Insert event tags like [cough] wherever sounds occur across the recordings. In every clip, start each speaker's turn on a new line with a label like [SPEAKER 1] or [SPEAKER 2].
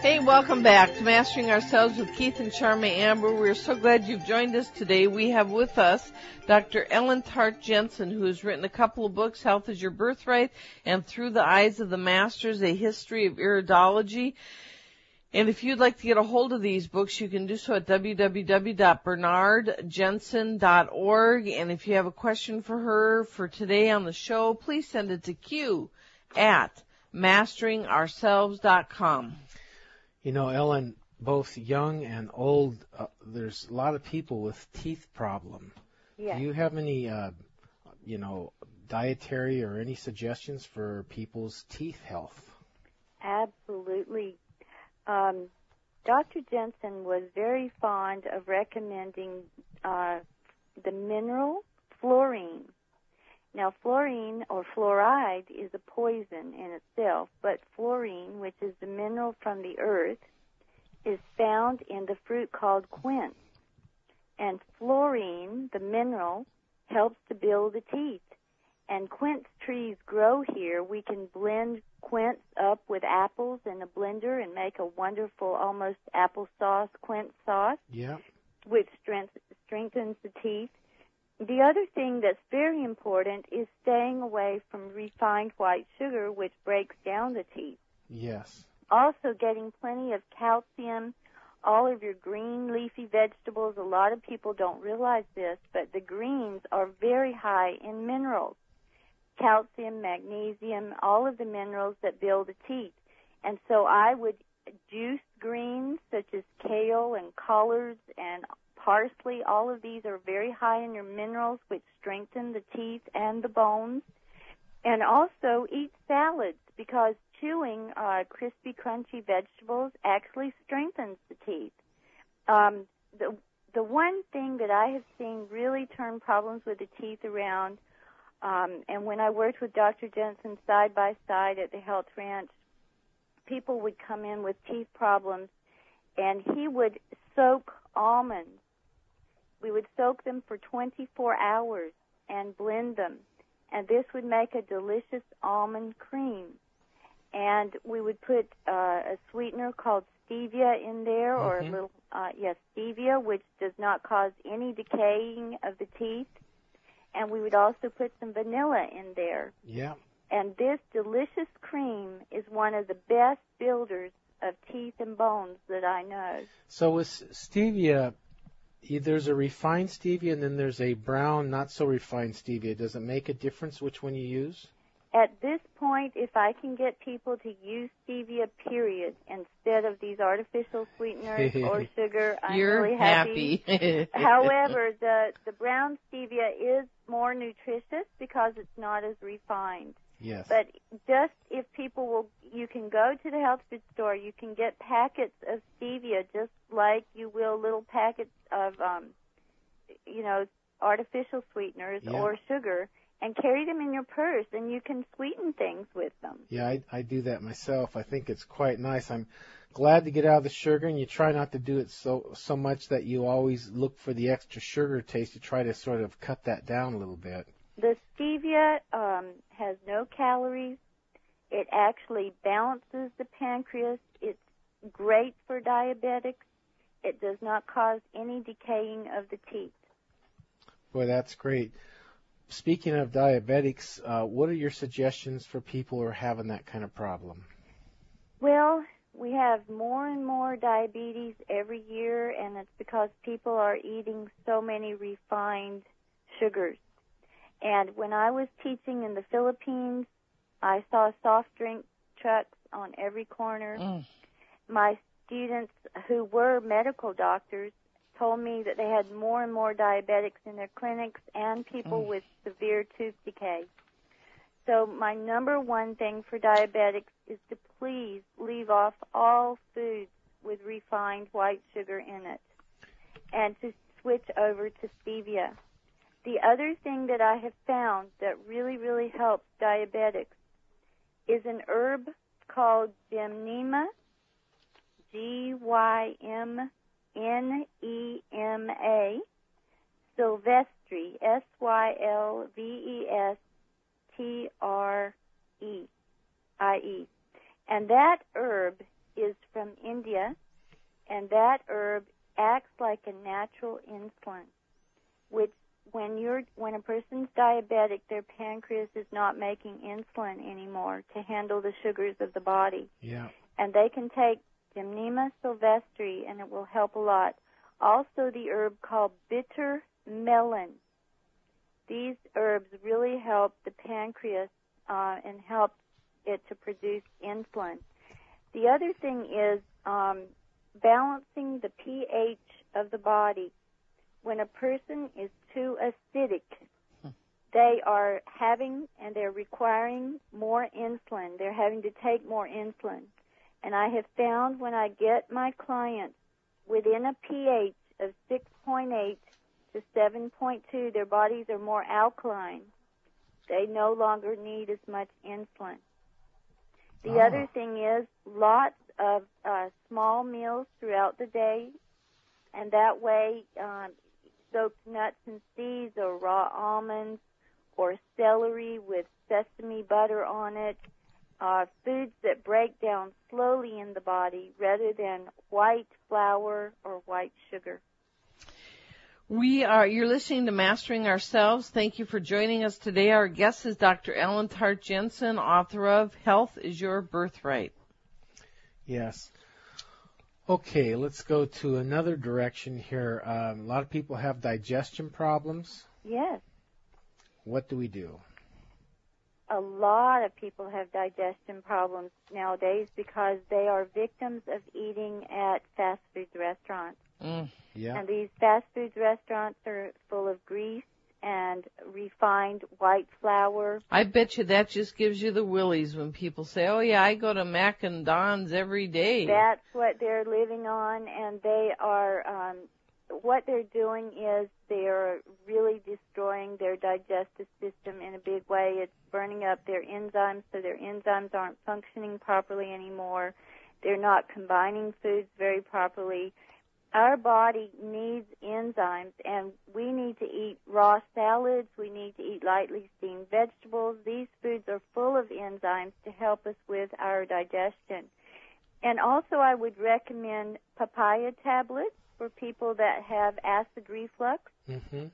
[SPEAKER 1] Hey, welcome back to Mastering Ourselves with Keith and Charmy Amber. We're so glad you've joined us today. We have with us Dr. Ellen Tart Jensen, who has written a couple of books, Health is Your Birthright and Through the Eyes of the Masters, A History of Iridology. And if you'd like to get a hold of these books, you can do so at www.bernardjensen.org. And if you have a question for her for today on the show, please send it to Q at masteringourselves.com.
[SPEAKER 2] You know, Ellen, both young and old, uh, there's a lot of people with teeth problem.
[SPEAKER 3] Yes.
[SPEAKER 2] Do you have any, uh, you know, dietary or any suggestions for people's teeth health?
[SPEAKER 3] Absolutely. Um, Dr. Jensen was very fond of recommending uh, the mineral fluorine. Now, fluorine or fluoride is a poison in itself, but fluorine, which is the mineral from the earth, is found in the fruit called quince. And fluorine, the mineral, helps to build the teeth. And quince trees grow here. We can blend quince up with apples in a blender and make a wonderful, almost applesauce quince sauce,
[SPEAKER 2] Yeah.
[SPEAKER 3] which strength, strengthens the teeth. The other thing that's very important is staying away from refined white sugar, which breaks down the teeth.
[SPEAKER 2] Yes.
[SPEAKER 3] Also, getting plenty of calcium, all of your green leafy vegetables. A lot of people don't realize this, but the greens are very high in minerals calcium, magnesium, all of the minerals that build the teeth. And so I would juice greens such as kale and collards and parsley. All of these are very high in your minerals, which strengthen the teeth and the bones. And also eat salads because chewing uh, crispy, crunchy vegetables actually strengthens the teeth. Um, the the one thing that I have seen really turn problems with the teeth around, um, and when I worked with Dr. Jensen side by side at the Health Ranch, people would come in with teeth problems, and he would soak almonds. We would soak them for 24 hours and blend them, and this would make a delicious almond cream. And we would put uh, a sweetener called stevia in there, or a little, uh, yes, stevia, which does not cause any decaying of the teeth. And we would also put some vanilla in there.
[SPEAKER 2] Yeah.
[SPEAKER 3] And this delicious cream is one of the best builders of teeth and bones that I know.
[SPEAKER 2] So with stevia, there's a refined stevia and then there's a brown, not so refined stevia. Does it make a difference which one you use?
[SPEAKER 3] At this point, if I can get people to use stevia, period, instead of these artificial sweeteners [laughs] or sugar, I'm
[SPEAKER 1] You're
[SPEAKER 3] really happy.
[SPEAKER 1] happy. [laughs]
[SPEAKER 3] However, the the brown stevia is more nutritious because it's not as refined.
[SPEAKER 2] Yes.
[SPEAKER 3] But just if people will, you can go to the health food store. You can get packets of stevia, just like you will little packets of, um, you know, artificial sweeteners
[SPEAKER 2] Yeah.
[SPEAKER 3] or sugar, and carry them in your purse, and you can sweeten things with them.
[SPEAKER 2] Yeah, I, I do that myself. I think it's quite nice. I'm glad to get out of the sugar, and you try not to do it so so much that you always look for the extra sugar taste. to try to sort of cut that down a little bit.
[SPEAKER 3] The stevia um, has no calories. It actually balances the pancreas. It's great for diabetics. It does not cause any decaying of the teeth.
[SPEAKER 2] Boy, that's great. Speaking of diabetics, uh, what are your suggestions for people who are having that kind of problem?
[SPEAKER 3] Well, we have more and more diabetes every year, and it's because people are eating so many refined sugars. And when I was teaching in the Philippines, I saw soft drink trucks on every corner.
[SPEAKER 1] Mm.
[SPEAKER 3] My students who were medical doctors told me that they had more and more diabetics in their clinics and people mm. with severe tooth decay. So my number one thing for diabetics is to please leave off all foods with refined white sugar in it and to switch over to stevia. The other thing that I have found that really, really helps diabetics is an herb called Gymnema, G-Y-M-N-E-M-A, Sylvestre, S-Y-L-V-E-S-T-R-E, I-E. And that herb is from India, and that herb acts like a natural insulin, which when you're when a person's diabetic, their pancreas is not making insulin anymore to handle the sugars of the body.
[SPEAKER 2] Yeah.
[SPEAKER 3] And they can take Gymnema sylvestre, and it will help a lot. Also, the herb called bitter melon. These herbs really help the pancreas uh, and help it to produce insulin. The other thing is um, balancing the pH of the body. When a person is too acidic, they are having and they're requiring more insulin. They're having to take more insulin. And I have found when I get my clients within a pH of 6.8 to 7.2, their bodies are more alkaline. They no longer need as much insulin. The
[SPEAKER 2] Ah.
[SPEAKER 3] other thing is lots of uh, small meals throughout the day, and that way, um, soaked nuts and seeds, or raw almonds, or celery with sesame butter on it. Uh, foods that break down slowly in the body rather than white flour or white sugar.
[SPEAKER 1] We are, you're listening to Mastering Ourselves. Thank you for joining us today. Our guest is Dr. Ellen Tart Jensen, author of Health is Your Birthright.
[SPEAKER 2] Yes. Okay, let's go to another direction here. Um, a lot of people have digestion problems.
[SPEAKER 3] Yes.
[SPEAKER 2] What do we do?
[SPEAKER 3] A lot of people have digestion problems nowadays because they are victims of eating at fast food restaurants.
[SPEAKER 1] Mm.
[SPEAKER 2] Yeah.
[SPEAKER 3] And these fast food restaurants are full of grease and refined white flour.
[SPEAKER 1] I bet you that just gives you the willies when people say, oh yeah, I go to Mac and Don's every day.
[SPEAKER 3] That's what they're living on, and they are. Um, what they're doing is they're really destroying their digestive system in a big way. It's burning up their enzymes, so their enzymes aren't functioning properly anymore. They're not combining foods very properly. Our body needs enzymes, and we need to eat raw salads. We need to eat lightly steamed vegetables. These foods are full of enzymes to help us with our digestion. And also, I would recommend papaya tablets for people that have acid reflux.
[SPEAKER 2] Mm-hmm.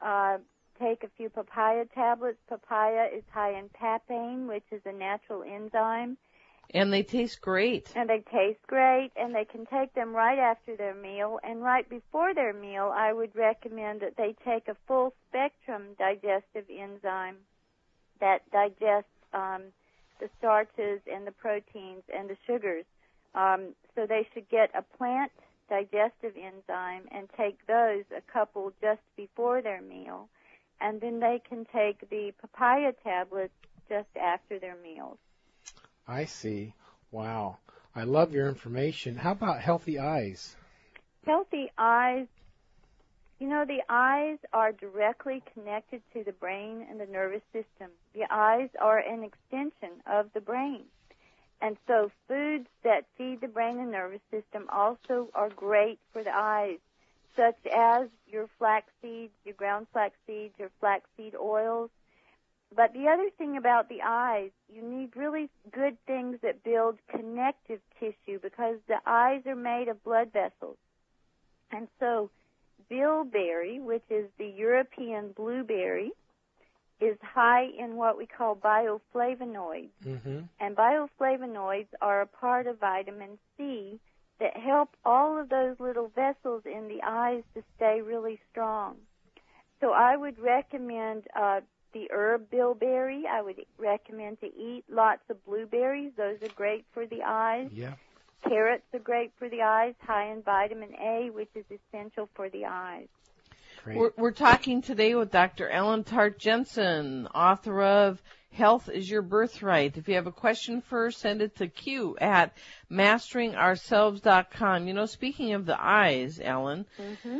[SPEAKER 3] Uh, take a few papaya tablets. Papaya is high in papain, which is a natural enzyme,
[SPEAKER 1] and they taste great.
[SPEAKER 3] and they taste great. And they can take them right after their meal. And right before their meal, I would recommend that they take a full spectrum digestive enzyme that digests um, the starches and the proteins and the sugars. Um, so they should get a plant digestive enzyme and take those a couple just before their meal. And then they can take the papaya tablets just after their meals.
[SPEAKER 2] I see. Wow. I love your information. How about healthy eyes?
[SPEAKER 3] Healthy eyes, you know, the eyes are directly connected to the brain and the nervous system. The eyes are an extension of the brain. And so foods that feed the brain and nervous system also are great for the eyes, such as your flax seeds, your ground flax seeds, your flaxseed oils. But the other thing about the eyes, you need really good things that build connective tissue because the eyes are made of blood vessels. And so bilberry, which is the European blueberry, is high in what we call bioflavonoids.
[SPEAKER 2] Mm-hmm.
[SPEAKER 3] And bioflavonoids are a part of vitamin C that help all of those little vessels in the eyes to stay really strong. So I would recommend uh, the herb bilberry. I would recommend to eat lots of blueberries. Those are great for the eyes.
[SPEAKER 2] Yeah.
[SPEAKER 3] Carrots are great for the eyes, high in vitamin A, which is essential for the eyes.
[SPEAKER 2] Great.
[SPEAKER 1] We're, we're talking today with Dr. Ellen Tart Jensen, author of Health is Your Birthright. If you have a question for her, send it to Q at masteringourselves.com. You know, speaking of the eyes, Ellen,
[SPEAKER 3] Mm-hmm.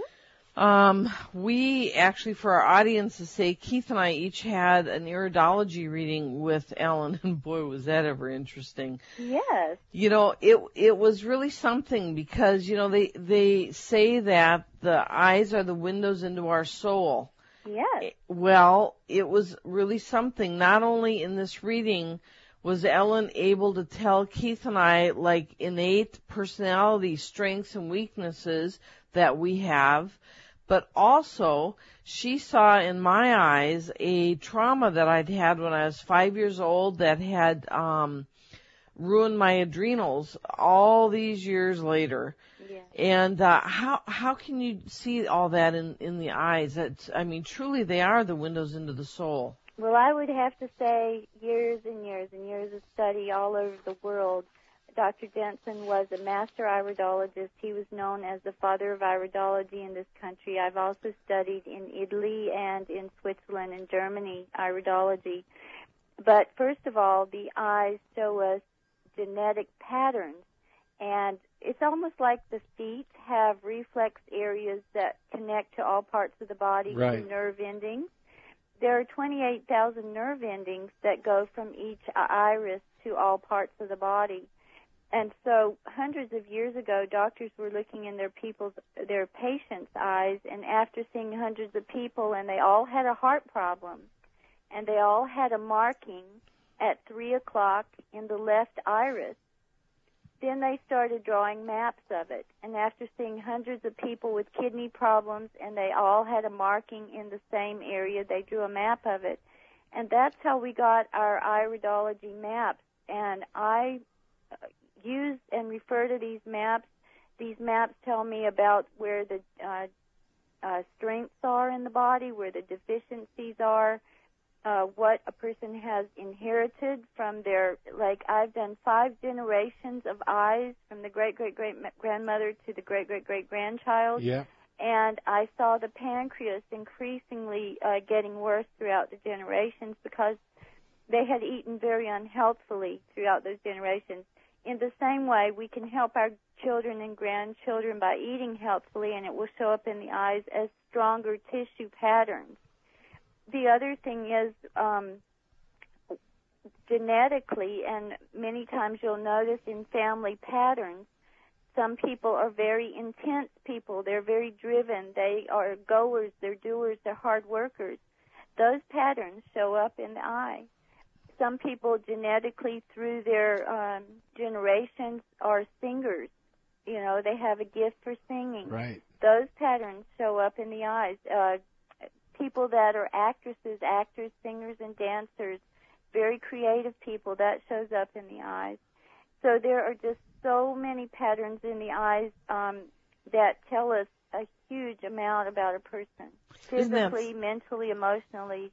[SPEAKER 1] Um, we actually, for our audience to say, Keith and I each had an iridology reading with Ellen, [laughs] and boy, was that ever interesting.
[SPEAKER 3] Yes.
[SPEAKER 1] You know, it it was really something because you know they they say that the eyes are the windows into our soul.
[SPEAKER 3] Yes.
[SPEAKER 1] Well, it was really something. Not only in this reading was Ellen able to tell Keith and I like innate personality strengths and weaknesses that we have, but also she saw in my eyes a trauma that I'd had when I was five years old that had um, ruined my adrenals all these years later.
[SPEAKER 3] Yeah.
[SPEAKER 1] And uh, how how can you see all that in in the eyes? That's I mean, truly, they are the windows into the soul.
[SPEAKER 3] Well, I would have to say years and years and years of study all over the world. Dr. Jensen was a master iridologist. He was known as the father of iridology in this country. I've also studied in Italy and in Switzerland and Germany iridology. But first of all, the eyes show us genetic patterns. And it's almost like the feet have reflex areas that connect to all parts of the body
[SPEAKER 2] Right.
[SPEAKER 3] nerve endings. There are 28,000 nerve endings that go from each iris to all parts of the body. And so hundreds of years ago, doctors were looking in their people's, their patients' eyes, and after seeing hundreds of people, and they all had a heart problem, and they all had a marking at three o'clock in the left iris. Then they started drawing maps of it, and after seeing hundreds of people with kidney problems, and they all had a marking in the same area, they drew a map of it, and that's how we got our iridology maps. And I use and refer to these maps. These maps tell me about where the uh, uh, strengths are in the body, where the deficiencies are, uh, what a person has inherited from their, like I've done five generations of eyes from the great great great grandmother to the great great great grandchild,
[SPEAKER 2] Yeah.
[SPEAKER 3] and I saw the pancreas increasingly uh, getting worse throughout the generations because they had eaten very unhealthfully throughout those generations. In the same way, we can help our children and grandchildren by eating healthfully, and it will show up in the eyes as stronger tissue patterns. The other thing is um, genetically, and many times you'll notice in family patterns, some people are very intense people. They're very driven. They are goers. They're doers. They're hard workers. Those patterns show up in the eye. Some people genetically through their um, generations are singers. You know, they have a gift for singing.
[SPEAKER 2] Right.
[SPEAKER 3] Those patterns show up in the eyes. Uh, people that are actresses, actors, singers, and dancers, very creative people, that shows up in the eyes. So there are just so many patterns in the eyes um, that tell us a huge amount about a person,
[SPEAKER 1] Isn't that-
[SPEAKER 3] physically, mentally, emotionally,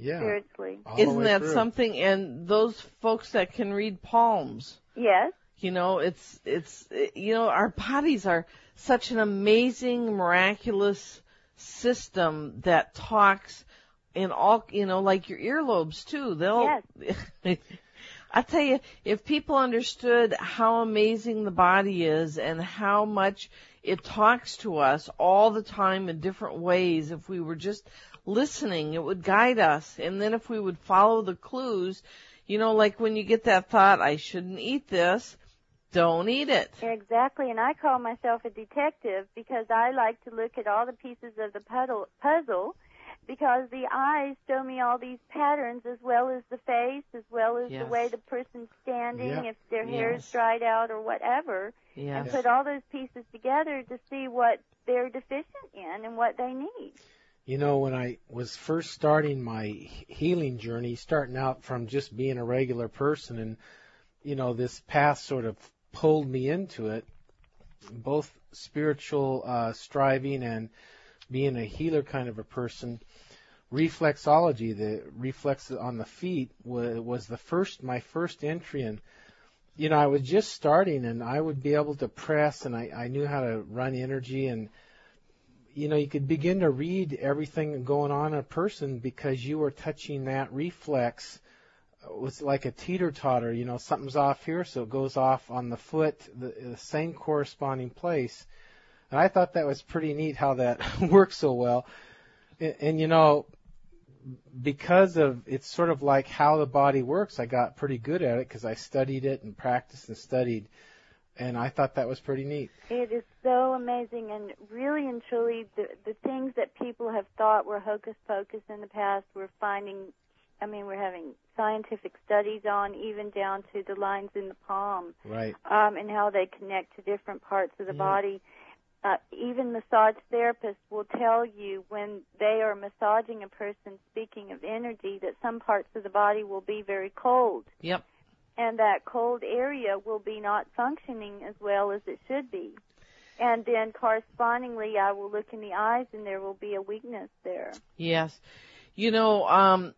[SPEAKER 2] Yeah.
[SPEAKER 3] spiritually.
[SPEAKER 2] All
[SPEAKER 1] Isn't that
[SPEAKER 2] through.
[SPEAKER 1] something? And those folks that can read palms,
[SPEAKER 3] Yes.
[SPEAKER 1] you know, it's it's you know, our bodies are such an amazing, miraculous system that talks in all, you know, like your earlobes too. They'll. Yes. [laughs] I tell you, if people understood how amazing the body is and how much it talks to us all the time in different ways, if we were just listening, it would guide us. And then if we would follow the clues, you know, like when you get that thought, I shouldn't eat this, don't eat it.
[SPEAKER 3] Exactly, and I call myself a detective because I like to look at all the pieces of the puddle, puzzle because the eyes show me all these patterns as well as the face, as well as
[SPEAKER 1] Yes.
[SPEAKER 3] the way the person's standing,
[SPEAKER 2] Yeah.
[SPEAKER 3] if their hair is dried out or whatever, and put all those pieces together to see what they're deficient in and what they need.
[SPEAKER 2] You know, when I was first starting my healing journey, starting out from just being a regular person, and you know, this path sort of pulled me into it, both spiritual uh, striving and being a healer kind of a person. Reflexology, the reflex on the feet, was, the first, my first entry, and you know, I was just starting, and I would be able to press, and I, I knew how to run energy, and you know, you could begin to read everything going on in a person because you were touching that reflex. It was like a teeter totter, you know, something's off here, so it goes off on the foot, the, the same corresponding place. And I thought that was pretty neat how that [laughs] works so well. And, and you know, because of it's sort of like how the body works, I got pretty good at it because I studied it and practiced and studied, and I thought that was pretty neat.
[SPEAKER 3] It is so amazing, and really and truly, the the things that people have thought were hocus pocus in the past, we're finding I mean, we're having scientific studies on, even down to the lines in the palm,
[SPEAKER 2] Right.
[SPEAKER 3] um, and how they connect to different parts of the
[SPEAKER 2] Yeah.
[SPEAKER 3] body. Uh, even massage therapists will tell you when they are massaging a person, speaking of energy, that some parts of the body will be very cold,
[SPEAKER 1] Yep.
[SPEAKER 3] And that cold area will be not functioning as well as it should be. And then correspondingly, I will look in the eyes, and there will be a weakness there.
[SPEAKER 1] Yes. You know, um,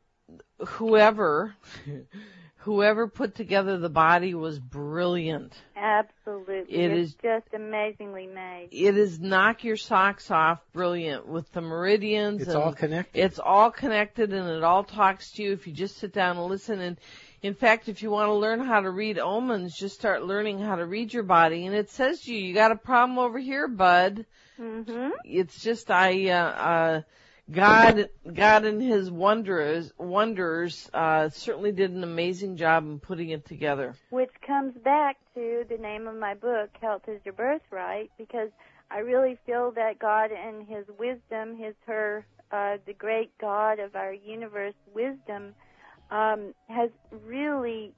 [SPEAKER 1] whoever, [laughs] whoever put together the body was brilliant.
[SPEAKER 3] Absolutely,
[SPEAKER 1] It
[SPEAKER 3] it's
[SPEAKER 1] is-
[SPEAKER 3] just amazingly made.
[SPEAKER 1] It is knock your socks off brilliant with the meridians
[SPEAKER 2] It's
[SPEAKER 1] and
[SPEAKER 2] all connected.
[SPEAKER 1] it's all connected and it all talks to you if you just sit down and listen and in fact if you want to learn how to read omens just start learning how to read your body and it says to you you got a problem over here bud
[SPEAKER 3] Mhm.
[SPEAKER 1] it's just I uh, uh God God in his wonders wonders uh certainly did an amazing job in putting it together.
[SPEAKER 3] Which comes back to the name of my book, Health is Your Birthright, because I really feel that God and His wisdom, His her, uh, the great God of our universe, wisdom, um, has really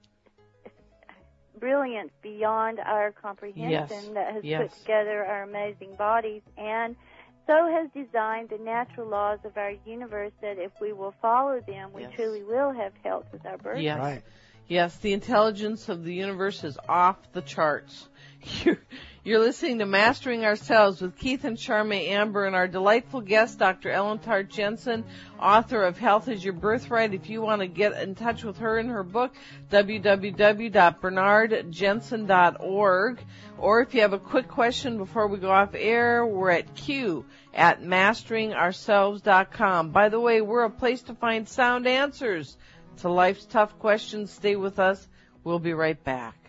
[SPEAKER 3] brilliance beyond our comprehension
[SPEAKER 1] Yes.
[SPEAKER 3] that has
[SPEAKER 1] Yes.
[SPEAKER 3] put together our amazing bodies and so has designed the natural laws of our universe that if we will follow them, we
[SPEAKER 1] Yes.
[SPEAKER 3] truly will have health as our birth.
[SPEAKER 1] Yes.
[SPEAKER 2] Right.
[SPEAKER 1] Yes, the intelligence of the universe is off the charts. [laughs] You're, you're listening to Mastering Ourselves with Keith and Charmaine Amber and our delightful guest, Dr. Ellen Tart Jensen, author of Health is Your Birthright. If you want to get in touch with her and her book, www.bernardjensen.org. Or if you have a quick question before we go off air, we're at Q at masteringourselves.com. By the way, we're a place to find sound answers to life's tough questions. Stay with us. We'll be right back.